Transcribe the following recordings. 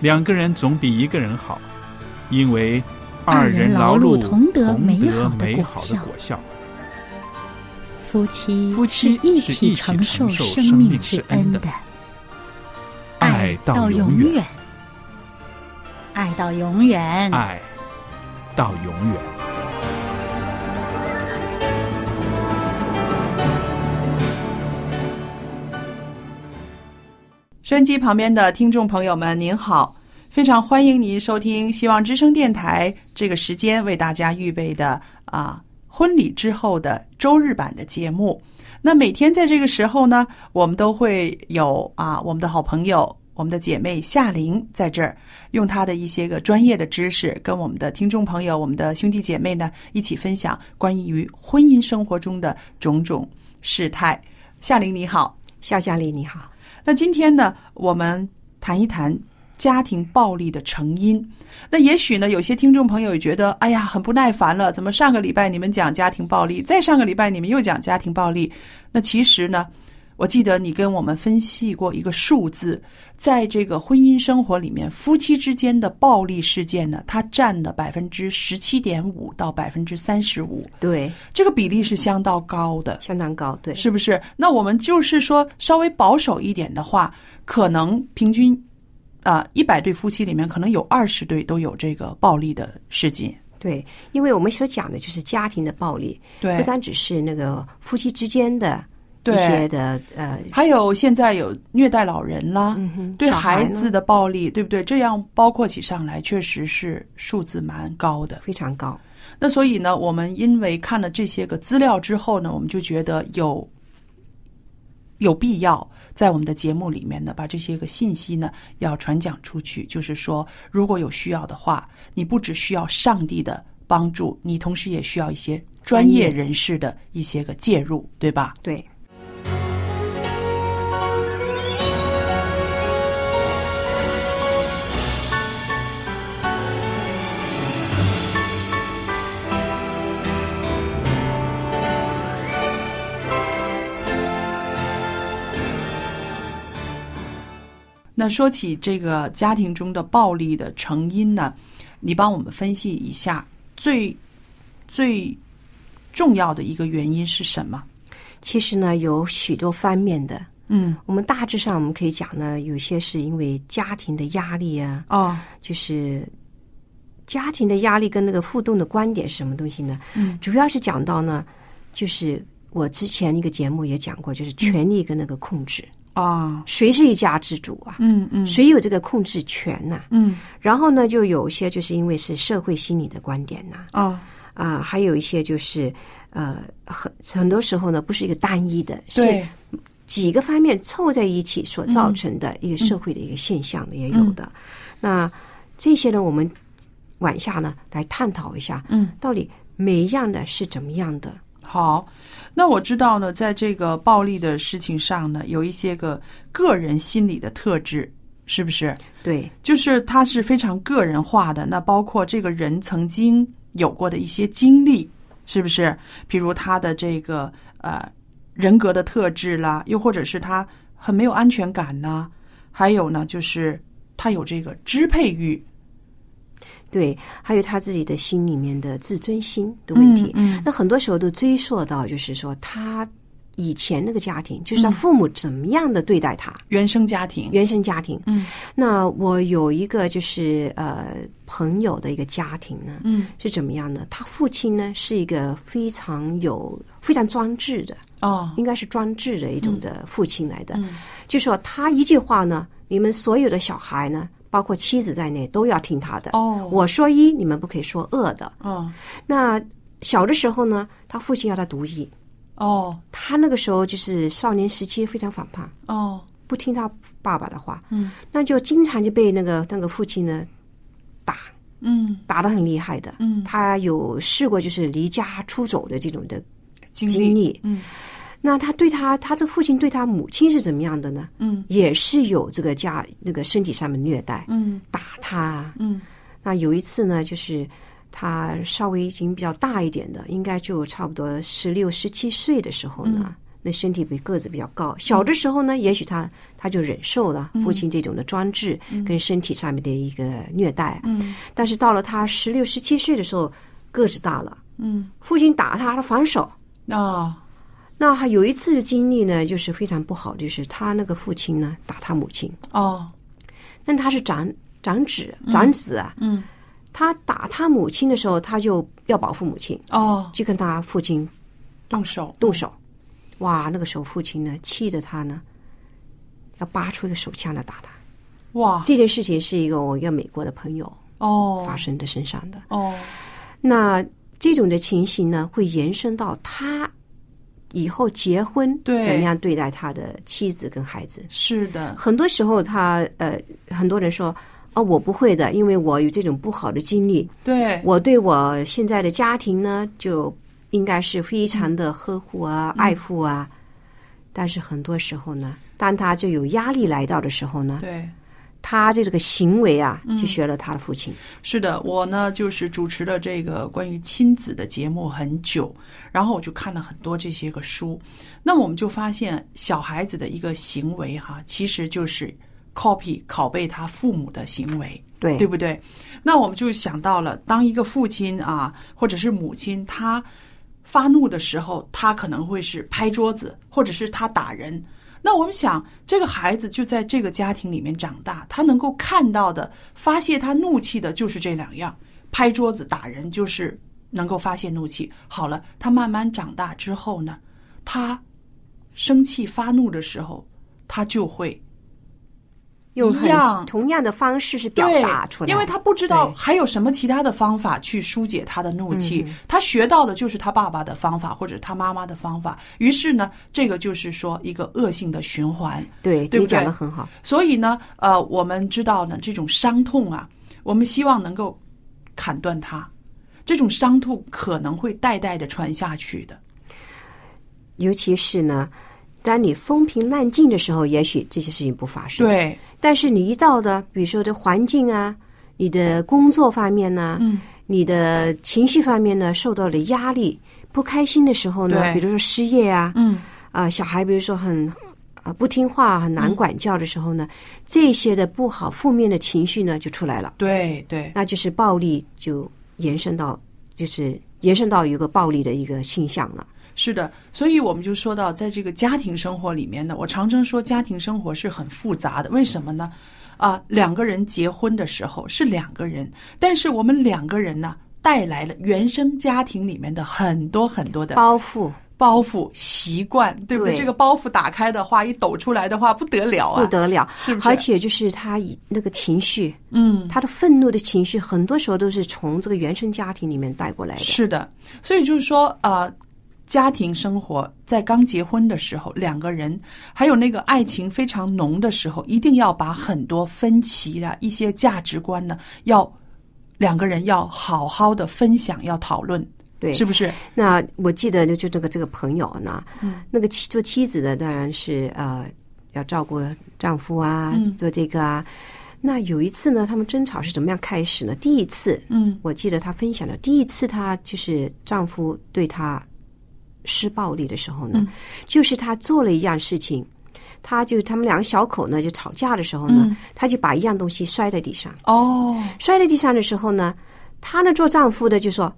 两个人总比一个人好，因为二人人劳碌碌同得美好的果美好的效果效。夫妻夫妻是一起承承受受生生命命之之恩的的，爱到到永远远，爱到永远。爱到永远。收音机旁边的听众朋友们，您好，非常欢迎您收听希望之声电台这个时间为大家预备的啊婚礼之后的周日版的节目。那每天在这个时候呢，我们都会有啊我们的好朋友、我们的姐妹夏玲在这儿，用她的一些个专业的知识，跟我们的听众朋友、我们的兄弟姐妹呢一起分享关于婚姻生活中的种种事态。夏玲你好。夏夏丽你好，那今天呢，我们谈一谈家庭暴力的成因。那也许呢，有些听众朋友也觉得，哎呀，很不耐烦了，怎么上个礼拜你们讲家庭暴力，再上个礼拜你们又讲家庭暴力？那其实呢，我记得你跟我们分析过一个数字，在这个婚姻生活里面，夫妻之间的暴力事件呢，它占了百分之十七点五到百分之三十五，对，这个比例是相当高的。相当高，对，是不是？那我们就是说，稍微保守一点的话，可能平均啊，一百对夫妻里面可能有二十对都有这个暴力的事件。对，因为我们所讲的就是家庭的暴力，对不单只是那个夫妻之间的对一些的呃，还有现在有虐待老人啦，对孩子的暴力，对不对？这样包括起上来，确实是数字蛮高的。非常高，那所以呢，我们因为看了这些个资料之后呢，我们就觉得有有必要在我们的节目里面呢，把这些个信息呢要传讲出去。就是说，如果有需要的话，你不只需要上帝的帮助，你同时也需要一些专业人士的一些个介入，对吧？对，那说起这个家庭中的暴力的成因呢，你帮我们分析一下最最重要的一个原因是什么？其实呢有许多方面的，嗯，我们大致上我们可以讲呢，有些是因为家庭的压力啊，哦，就是家庭的压力跟那个互动的观点是什么东西呢？嗯，主要是讲到呢，就是我之前一个节目也讲过，就是权力跟那个控制，啊，谁是一家之主啊？嗯嗯，谁有这个控制权呐、嗯。然后呢，就有一些就是因为是社会心理的观点呐、啊，啊，还有一些就是呃，很很多时候呢，不是一个单一的，是，几个方面凑在一起所造成的一个社会的一个现象的也有的。那这些呢，我们往下呢来探讨一下，嗯，到底每一样的是怎么样的？好。那我知道呢，在这个暴力的事情上呢，有一些个个人心理的特质，是不是？对就是它是非常个人化的，那包括这个人曾经有过的一些经历，是不是？比如他的这个呃人格的特质啦，又或者是他很没有安全感呐、还有呢，就是他有这个支配欲对，还有他自己的心里面的自尊心的问题。嗯那很多时候都追溯到，就是说他以前那个家庭，就是他父母怎么样的对待他，原生家庭，原生家庭。嗯那我有一个就是呃朋友的一个家庭呢，嗯是怎么样呢？他父亲呢是一个非常有非常专制的，哦应该是专制的一种的父亲来的。嗯就说他一句话呢，你们所有的小孩呢，包括妻子在内，都要听他的。哦。我说一，你们不可以说二的。哦。那小的时候呢，他父亲要他读医，哦。他那个时候就是少年时期非常反叛，哦。不听他爸爸的话，嗯。那就经常就被那个那个父亲呢打，嗯。打的很厉害的。嗯，他有试过就是离家出走的这种的经经历。嗯那他对他，他这父亲对他母亲是怎么样的呢？嗯也是有这个家那个身体上面虐待，嗯打他。嗯那有一次呢，就是他稍微已经比较大一点的，应该就差不多十六、十七岁的时候呢，嗯那身体比个子比较高。小的时候呢，也许他他就忍受了父亲这种的专制跟身体上面的一个虐待。嗯但是到了他十六、十七岁的时候，个子大了，嗯父亲打他，他反手。啊那还有一次的经历呢，就是非常不好，就是他那个父亲呢打他母亲，哦。但他是长长子长子啊，嗯他打他母亲的时候，他就要保护母亲，哦。就跟他父亲动手。动手。哇，那个时候父亲呢气得他呢要拔出一个手枪来打他。哇。这件事情是一个我一个美国的朋友哦。发生的身上的。哦。那这种的情形呢，会延伸到他以后结婚对怎么样对待他的妻子跟孩子。是的很多时候他，呃，很多人说，哦，我不会的，因为我有这种不好的经历，对我对我现在的家庭呢，就应该是非常的呵护啊、爱护啊。但是很多时候呢，当他就有压力来到的时候呢，对。他这个行为啊，就学了他的父亲。是的，我呢就是主持了这个关于亲子的节目很久，然后我就看了很多这些个书，那我们就发现小孩子的一个行为哈，其实就是 copy 拷贝他父母的行为，对对不对？那我们就想到了，当一个父亲啊，或者是母亲，他发怒的时候，他可能会是拍桌子，或者是他打人。那我们想，这个孩子就在这个家庭里面长大，他能够看到的、发泄他怒气的就是这两样：拍桌子、打人，就是能够发泄怒气。好了，他慢慢长大之后呢，他生气发怒的时候，他就会一样同样的方式是表达出来，因为他不知道还有什么其他的方法去疏解他的怒气，嗯他学到的就是他爸爸的方法或者他妈妈的方法，于是呢，这个就是说一个恶性的循环。对对不对的很好。所以呢，呃，我们知道呢，这种伤痛啊，我们希望能够砍断它。这种伤痛可能会代代的传下去的。尤其是呢，当你风平浪静的时候，也许这些事情不发生。，对，但是你一到的，比如说这环境啊，你的工作方面呢，嗯，你的情绪方面呢，受到了压力、不开心的时候呢，比如说失业啊，嗯，啊、小孩比如说很啊不听话、很难管教的时候呢，这些的不好、负面的情绪呢就出来了，对对，那就是暴力就延伸到，就是延伸到一个暴力的一个现象了。是的，所以我们就说到，在这个家庭生活里面呢，我常常说家庭生活是很复杂的。为什么呢？啊，两个人结婚的时候是两个人，但是我们两个人呢，带来了原生家庭里面的很多很多的包袱包袱、习惯，对不对？对这个包袱打开的话，一抖出来的话，不得了啊！不得了，是不是而且就是他以那个情绪，嗯，他的愤怒的情绪，很多时候都是从这个原生家庭里面带过来的。是的，所以就是说，呃，家庭生活在刚结婚的时候，两个人还有那个爱情非常浓的时候，一定要把很多分歧的一些价值观呢，要两个人要好好的分享，要讨论，对，是不是？那我记得就就这个这个朋友呢，嗯那个妻做妻子的当然是呃要照顾丈夫啊，嗯做这个啊。那有一次呢，他们争吵是怎么样开始呢？第一次，嗯我记得她分享的，第一次她就是丈夫对她施暴力的时候呢，嗯。就是他做了一样事情，他就他们两个小口呢就吵架的时候呢，嗯。她就把一样东西摔在地上，哦，摔在地上的时候呢，她呢做丈夫的就说：“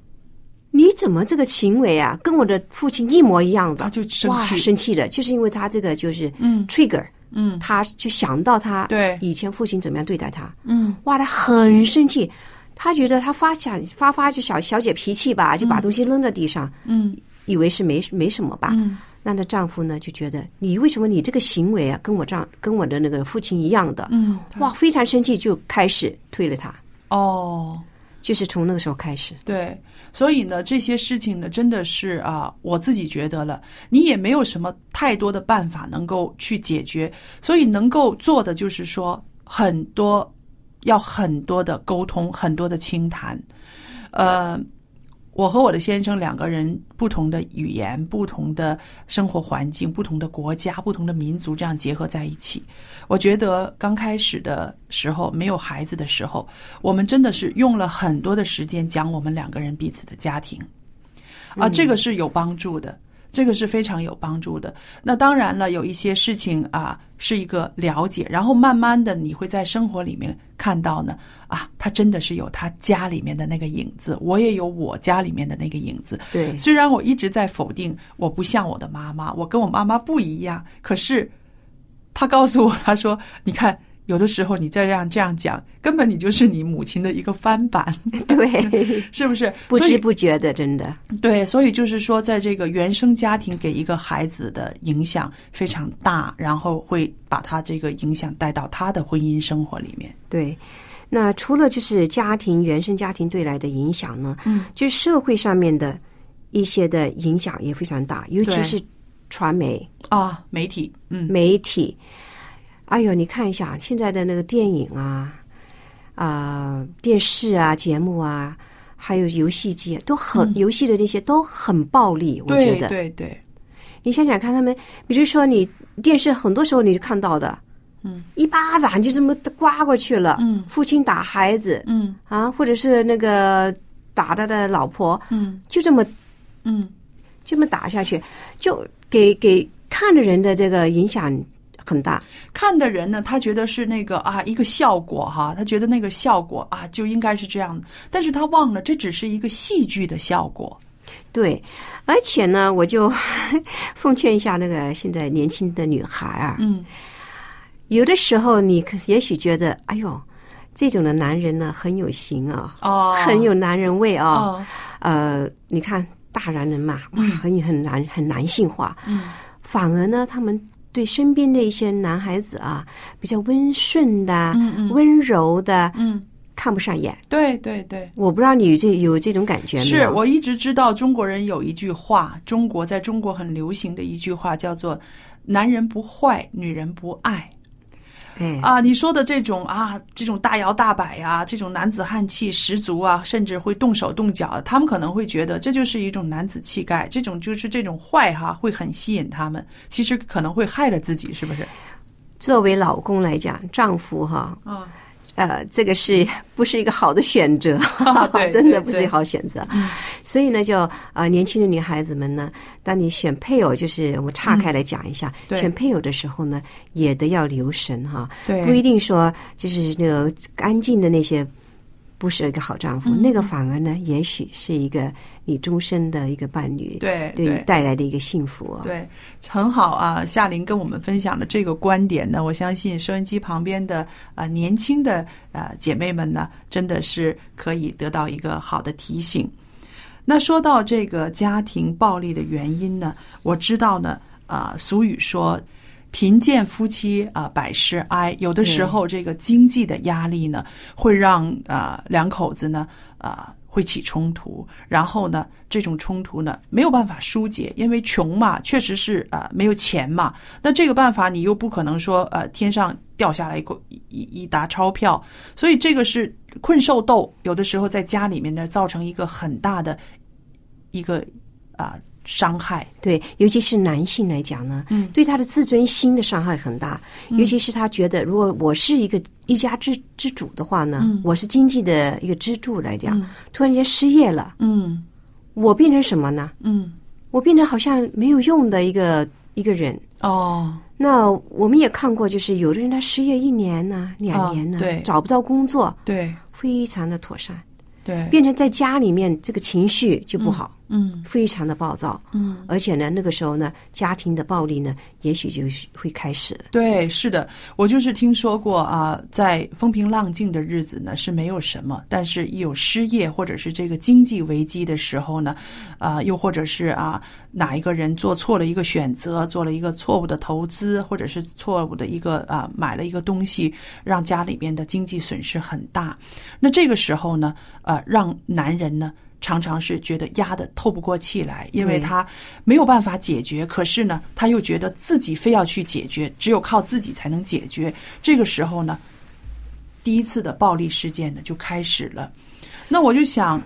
你怎么这个行为啊，跟我的父亲一模一样的？他就生哇，气，生气的，就是因为他这个就是嗯。trigger，嗯。他就想到他对。以前父亲怎么样对待他，嗯。哇，他很生气，他觉得他发小发发就小小姐脾气吧，就把东西扔在地上，嗯以为是没没什么吧。嗯那她丈夫呢就觉得你为什么你这个行为啊，跟我丈跟我的那个父亲一样的，嗯，哇，非常生气，就开始推了他，哦。就是从那个时候开始。对，所以呢，这些事情呢，真的是啊，我自己觉得了，你也没有什么太多的办法能够去解决，所以能够做的就是说，很多要很多的沟通，很多的倾谈。呃，我和我的先生两个人不同的语言、不同的生活环境、不同的国家、不同的民族这样结合在一起，我觉得刚开始的时候，没有孩子的时候，我们真的是用了很多的时间讲我们两个人彼此的家庭，啊，这个是有帮助的，这个是非常有帮助的。那当然了，有一些事情啊，是一个了解，然后慢慢的你会在生活里面看到呢，啊，他真的是有他家里面的那个影子，我也有我家里面的那个影子。对，虽然我一直在否定我不像我的妈妈，我跟我妈妈不一样，可是他告诉我，他说：“你看，有的时候你这样这样讲，根本你就是你母亲的一个翻版，对，是不是？不知不觉的，真的，对，所以就是说，在这个原生家庭给一个孩子的影响非常大，然后会把他这个影响带到他的婚姻生活里面。对。那除了就是家庭原生家庭对来的影响呢，嗯，就是社会上面的一些的影响也非常大，尤其是传媒、啊，媒体，嗯，媒体。哎呦，你看一下现在的那个电影啊，啊、电视啊、节目啊，还有游戏机，都很、游戏的那些都很暴力，我觉对得。对对，你想想看，他们比如说你电视很多时候你就看到的，嗯，一巴掌就这么刮过去了，嗯。父亲打孩子嗯。啊，或者是那个打他的老婆，嗯。就这么嗯，这么打下去，就给给看的人的这个影响很大。看的人呢，他觉得是那个啊一个效果哈，他觉得那个效果啊就应该是这样的，但是他忘了这只是一个戏剧的效果。对，而且呢，我就 奉劝一下那个现在年轻的女孩啊，嗯。有的时候你可也许觉得，哎呦，这种的男人呢很有型啊，哦，很有男人味啊。哦，呃，你看大男人嘛，哇，很很男很男性化，嗯。反而呢，他们对身边的一些男孩子啊，比较温顺的、嗯嗯温柔的，嗯，看不上眼。对对对。我不知道你这有这种感觉没有？是我一直知道中国人有一句话，中国在中国很流行的一句话叫做“男人不坏，女人不爱”。哎，啊，你说的这种啊，这种大摇大摆啊，这种男子汉气十足啊，甚至会动手动脚，他们可能会觉得这就是一种男子气概，这种就是这种坏哈，会很吸引他们。其实可能会害了自己，是不是？作为老公来讲，丈夫哈，啊，呃，这个是不是一个好的选择？对真的不是一个好选择。所以呢，就呃，年轻的女孩子们呢，当你选配偶，就是我们岔开来讲一下，嗯选配偶的时候呢，也得要留神哈，对不一定说就是那个安静的那些。不是一个好丈夫，嗯那个反而呢，也许是一个你终身的一个伴侣，对对你带来的一个幸福哦。对，很好啊。夏琳跟我们分享的这个观点呢，我相信收音机旁边的啊、呃年轻的呃姐妹们呢，真的是可以得到一个好的提醒。那说到这个家庭暴力的原因呢，我知道呢，啊、俗语说。贫贱夫妻啊、百事哀。有的时候，这个经济的压力呢，会让啊、两口子呢啊、会起冲突，然后呢，这种冲突呢没有办法疏解，因为穷嘛，确实是啊、没有钱嘛。那这个办法你又不可能说呃天上掉下来一一一沓钞票，所以这个是困兽斗，有的时候在家里面呢造成一个很大的一个啊、伤害。对，尤其是男性来讲呢，嗯对他的自尊心的伤害很大。尤其是他觉得，如果我是一个一家之之主的话呢，嗯我是经济的一个支柱来讲，嗯突然间失业了，嗯我变成什么呢？嗯我变成好像没有用的一个一个人。哦那我们也看过，就是有的人他失业一年呢、两年呢，啊对找不到工作，对非常的妥善。对，变成在家里面这个情绪就不好，嗯非常的暴躁，嗯，而且呢，那个时候呢，家庭的暴力呢，也许就会开始。对，是的，我就是听说过啊，在风平浪静的日子呢是没有什么，但是一有失业或者是这个经济危机的时候呢，啊，又或者是啊哪一个人做错了一个选择，做了一个错误的投资，或者是错误的一个啊买了一个东西，让家里边的经济损失很大，那这个时候呢，呃，让男人呢。常常是觉得压得透不过气来，因为他没有办法解决，可是呢，他又觉得自己非要去解决，只有靠自己才能解决。这个时候呢，第一次的暴力事件呢就开始了。那我就想，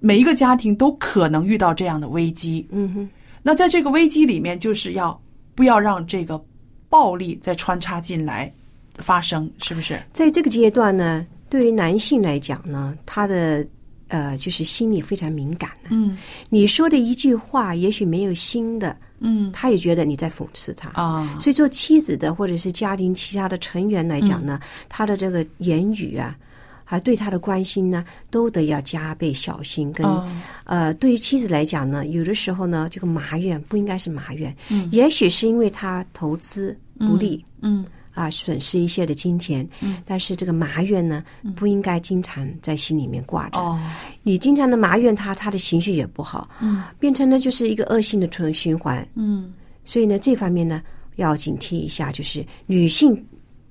每一个家庭都可能遇到这样的危机。嗯哼，那在这个危机里面，就是要不要让这个暴力再穿插进来发生，是不是？在这个阶段呢，对于男性来讲呢，他的呃，就是心里非常敏感的。嗯你说的一句话，也许没有新的，嗯他也觉得你在讽刺他。啊，所以，做妻子的或者是家庭其他的成员来讲呢，他的这个言语啊，还对他的关心呢，都得要加倍小心。跟、哦呃，对于妻子来讲呢，有的时候呢，这个埋怨不应该是埋怨，嗯也许是因为他投资不利。嗯啊，损失一些的金钱，嗯但是这个埋怨呢，不应该经常在心里面挂着。哦你经常的埋怨他，他的情绪也不好，嗯变成呢就是一个恶性的纯循环。嗯所以呢，这方面呢要警惕一下，就是女性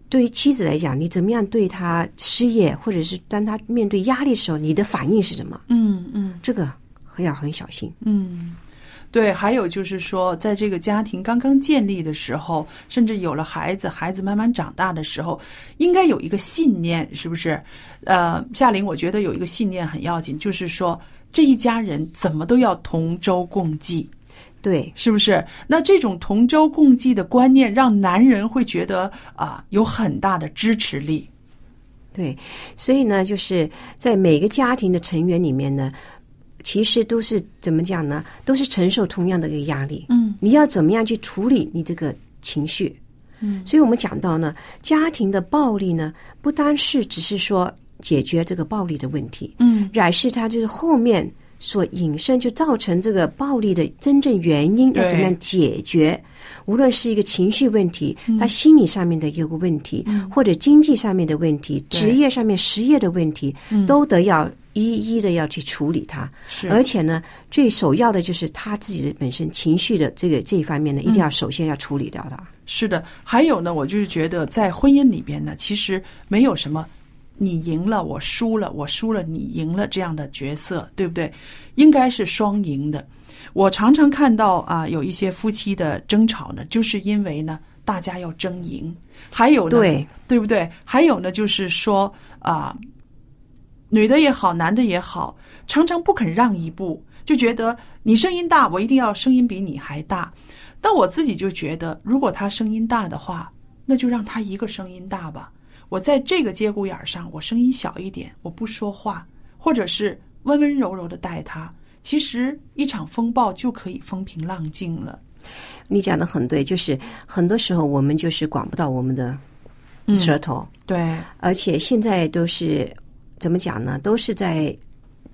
对于妻子来讲，你怎么样对她失业，或者是当她面对压力的时候，你的反应是什么？嗯嗯这个要很小心。嗯。对，还有就是说，在这个家庭刚刚建立的时候，甚至有了孩子，孩子慢慢长大的时候，应该有一个信念，是不是？呃，夏玲，我觉得有一个信念很要紧，就是说这一家人怎么都要同舟共济，对，是不是？那这种同舟共济的观念，让男人会觉得啊、有很大的支持力。对，所以呢，就是在每个家庭的成员里面呢，其实都是怎么讲呢？都是承受同样的一个压力。嗯你要怎么样去处理你这个情绪？嗯，所以我们讲到呢，家庭的暴力呢，不单是只是说解决这个暴力的问题，嗯而是它就是后面所引申就造成这个暴力的真正原因要怎么样解决。无论是一个情绪问题，嗯。他心理上面的一个问题，或者经济上面的问题，对。职业上面失业的问题，都得要一一的要去处理它。是，而且呢，最首要的就是他自己的本身情绪的这个这一方面呢，一定要首先要处理掉它。是的，还有呢，我就是觉得在婚姻里边呢，其实没有什么你赢了我输了，我输了你赢了这样的角色，对不对？应该是双赢的。我常常看到啊，有一些夫妻的争吵呢，就是因为呢，大家要争赢，还有呢，对对不对？还有呢，就是说啊，女的也好，男的也好，常常不肯让一步，就觉得你声音大，我一定要声音比你还大。但我自己就觉得，如果他声音大的话，那就让他一个声音大吧。我在这个节骨眼儿上，我声音小一点，我不说话，或者是温温柔柔的待他。其实一场风暴就可以风平浪静了。你讲的很对，就是很多时候我们就是管不到我们的舌头，对，而且现在都是怎么讲呢？都是在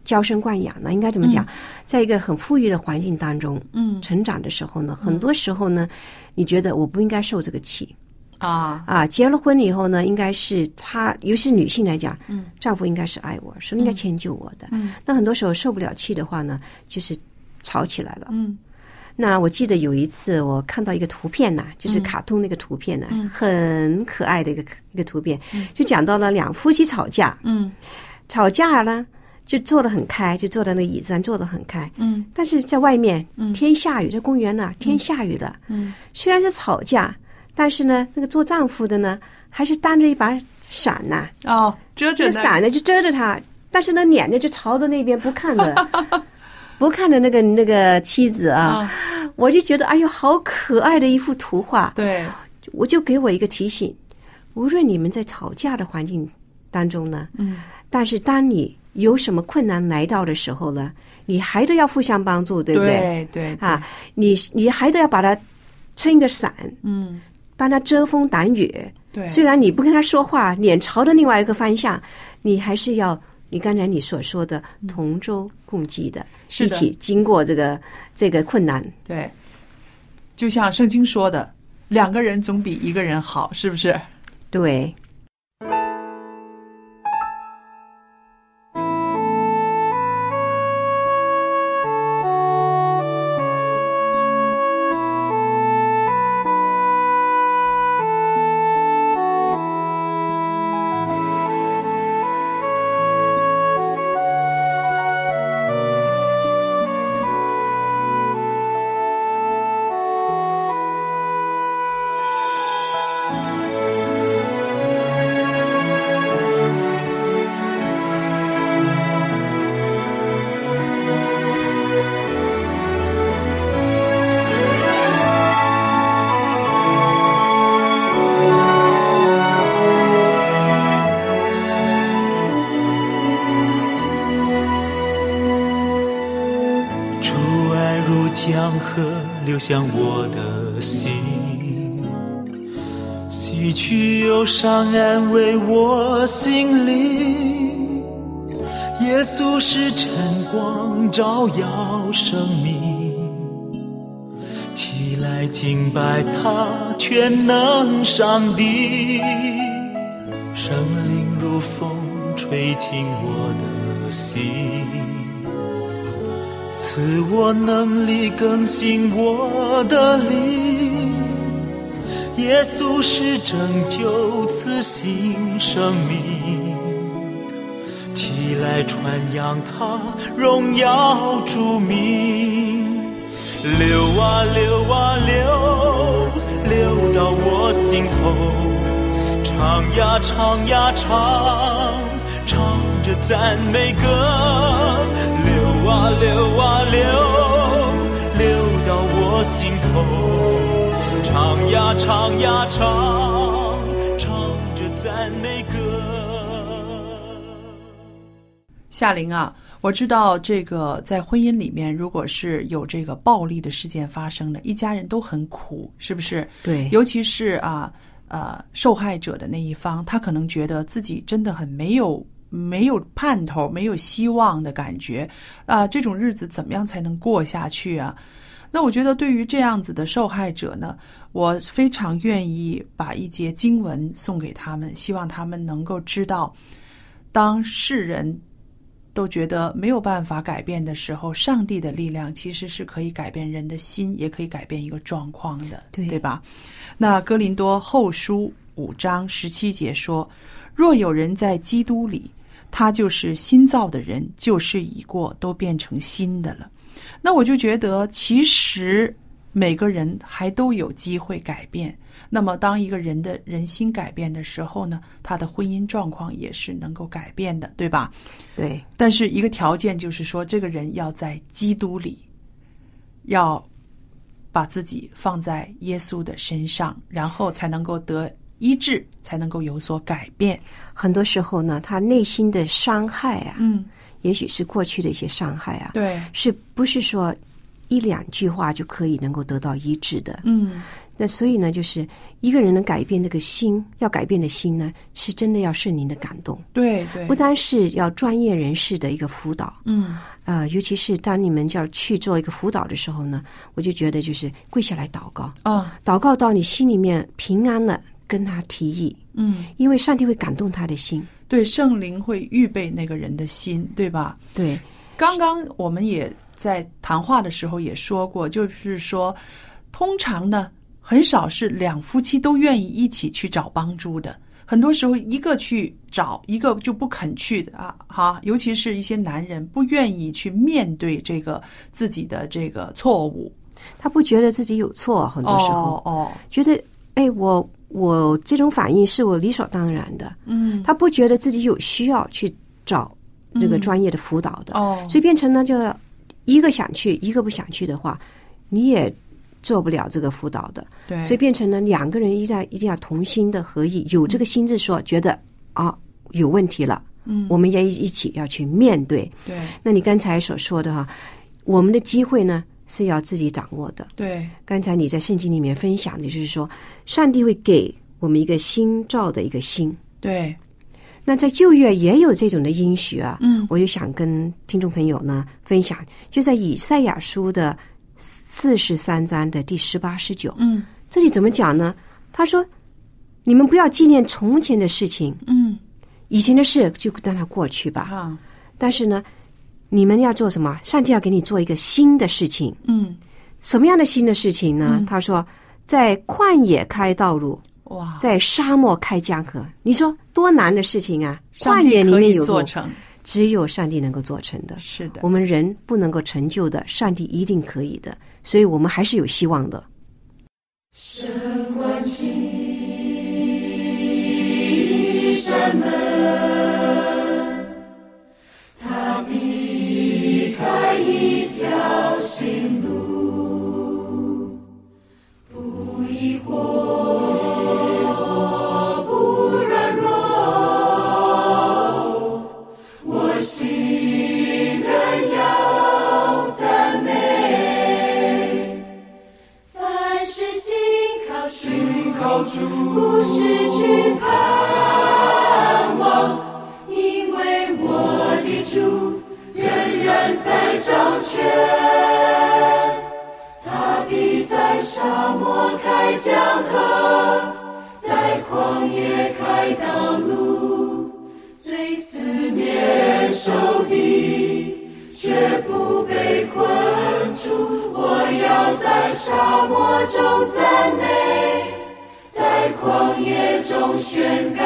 娇生惯养呢，应该怎么讲？在一个很富裕的环境当中嗯成长的时候呢，很多时候呢，你觉得我不应该受这个气啊，啊。结了婚以后呢，应该是她，尤其是女性来讲，嗯，丈夫应该是爱我，是应该迁就我的。嗯，那很多时候受不了气的话呢，就是吵起来了。嗯。那我记得有一次我看到一个图片呐、就是卡通那个图片呢、很可爱的一个一个图片，就讲到了两夫妻吵架，嗯。吵架呢就坐得很开，就坐在那个椅子上坐得很开，嗯。但是在外面天下雨，在公园呢天下雨了，嗯。虽然是吵架，但是呢那个做丈夫的呢还是担着一把伞呐、哦，遮着伞呢就遮着他，但是呢脸呢就朝着那边不看的，不看着那个那个妻子啊。啊，我就觉得，哎呦，好可爱的一幅图画，对，我就给我一个提醒：无论你们在吵架的环境当中呢，嗯。但是当你有什么困难来到的时候呢，你还得要互相帮助，对不对？对对。啊，，你你还得要把它撑一个伞，嗯帮他遮风挡雨。对，虽然你不跟他说话，脸朝着另外一个方向，你还是要你刚才你所说的同舟共济的，一起经过这个这个困难。对，就像圣经说的，两个人总比一个人好，是不是？对，流向我的心，洗去忧伤，安慰我心灵。耶稣是晨光，照耀生命。起来敬拜他，全能上帝。圣灵如风吹进我的心。赐我能力更新我的灵，耶稣是拯救，赐新生命。起来传扬他荣耀主名，流啊流啊流，流到我心头，唱呀唱呀唱，唱着赞美歌。流啊流啊流，流到我心头，唱呀唱呀唱，唱着赞美歌。夏玲啊，我知道这个在婚姻里面，如果是有这个暴力的事件发生的，一家人都很苦，是不是？对尤其是啊呃受害者的那一方，他可能觉得自己真的很没有没有盼头、没有希望的感觉啊、这种日子怎么样才能过下去啊？那我觉得对于这样子的受害者呢，我非常愿意把一节经文送给他们，希望他们能够知道，当世人都觉得没有办法改变的时候，上帝的力量其实是可以改变人的心，也可以改变一个状况的，对对吧？那哥林多后书五章十七节说：“若有人在基督里，他就是新造的人，旧事已过，都变成新的了。”那我就觉得，其实每个人还都有机会改变。那么，当一个人的人心改变的时候呢，他的婚姻状况也是能够改变的，对吧？对，但是一个条件就是说，这个人要在基督里，要把自己放在耶稣的身上，然后才能够得医治，才能够有所改变。很多时候呢，他内心的伤害啊，嗯，也许是过去的一些伤害啊，对，是不是说一两句话就可以能够得到医治的？嗯，那所以呢，就是一个人能改变那个心，要改变的心呢，是真的要圣灵的感动，对对，不单是要专业人士的一个辅导，嗯，呃，尤其是当你们就要去做一个辅导的时候呢，我就觉得就是跪下来祷告，啊，祷告到你心里面平安了，跟他提议，嗯，因为上帝会感动他的心。对，圣灵会预备那个人的心，对吧？对，刚刚我们也在谈话的时候也说过，就是说，通常呢，很少是两夫妻都愿意一起去找帮助的。很多时候，一个去找，一个就不肯去的啊，哈，尤其是一些男人不愿意去面对这个自己的这个错误。他不觉得自己有错，很多时候、哦哦，觉得，哎，我我这种反应是我理所当然的。嗯，他不觉得自己有需要去找这个专业的辅导的，哦，所以变成呢，就一个想去，一个不想去的话，你也做不了这个辅导的。对，所以变成了两个人一定要一定要同心的合意，有这个心智说，觉得啊有问题了，嗯，我们也一起要去面对。对。那你刚才所说的哈，我们的机会呢是要自己掌握的。对。刚才你在圣经里面分享的就是说，上帝会给我们一个新造的一个心，对，那在旧约也有这种的应许啊，嗯。我就想跟听众朋友呢分享，就在以赛亚书的四十三章的第十八、十九，嗯。这里怎么讲呢？他说：“你们不要纪念从前的事情，嗯。以前的事就让它过去吧。啊。但是呢，你们要做什么？上帝要给你做一个新的事情。嗯什么样的新的事情呢？他说，在旷野开道路，哇，在沙漠开江河。你说多难的事情啊！旷野里面有，做成，只有上帝能够做成的。是的我，们人不能够成就的，上帝一定可以的。所以我们还是有希望的。在一条新路，不疑惑，不软弱，我心人要赞美，凡事心靠主，不失去。他必在沙漠开江河，在旷野开道路，虽四面受敌，却不被困住。我要在沙漠中赞美，在旷野中宣告，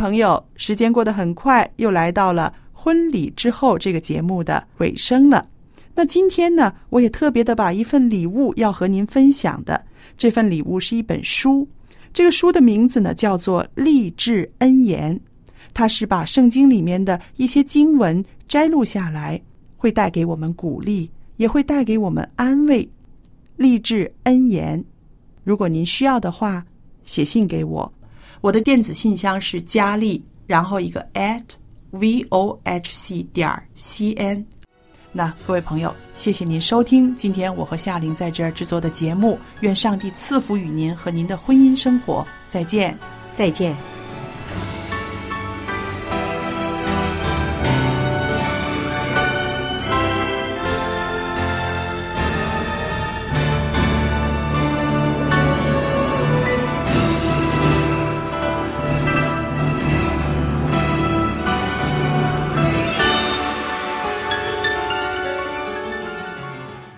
朋友，时间过得很快，又来到了婚礼之后这个节目的尾声了。那今天呢，我也特别的把一份礼物要和您分享的。这份礼物是一本书，这个书的名字呢叫做《励志恩言》，它是把圣经里面的一些经文摘录下来，会带给我们鼓励，也会带给我们安慰。励志恩言，如果您需要的话，写信给我。我的电子信箱是佳丽，然后一个 at v o h c 点儿 c n。那各位朋友，谢谢您收听今天我和夏玲在这儿制作的节目。愿上帝赐福与您和您的婚姻生活。再见。再见。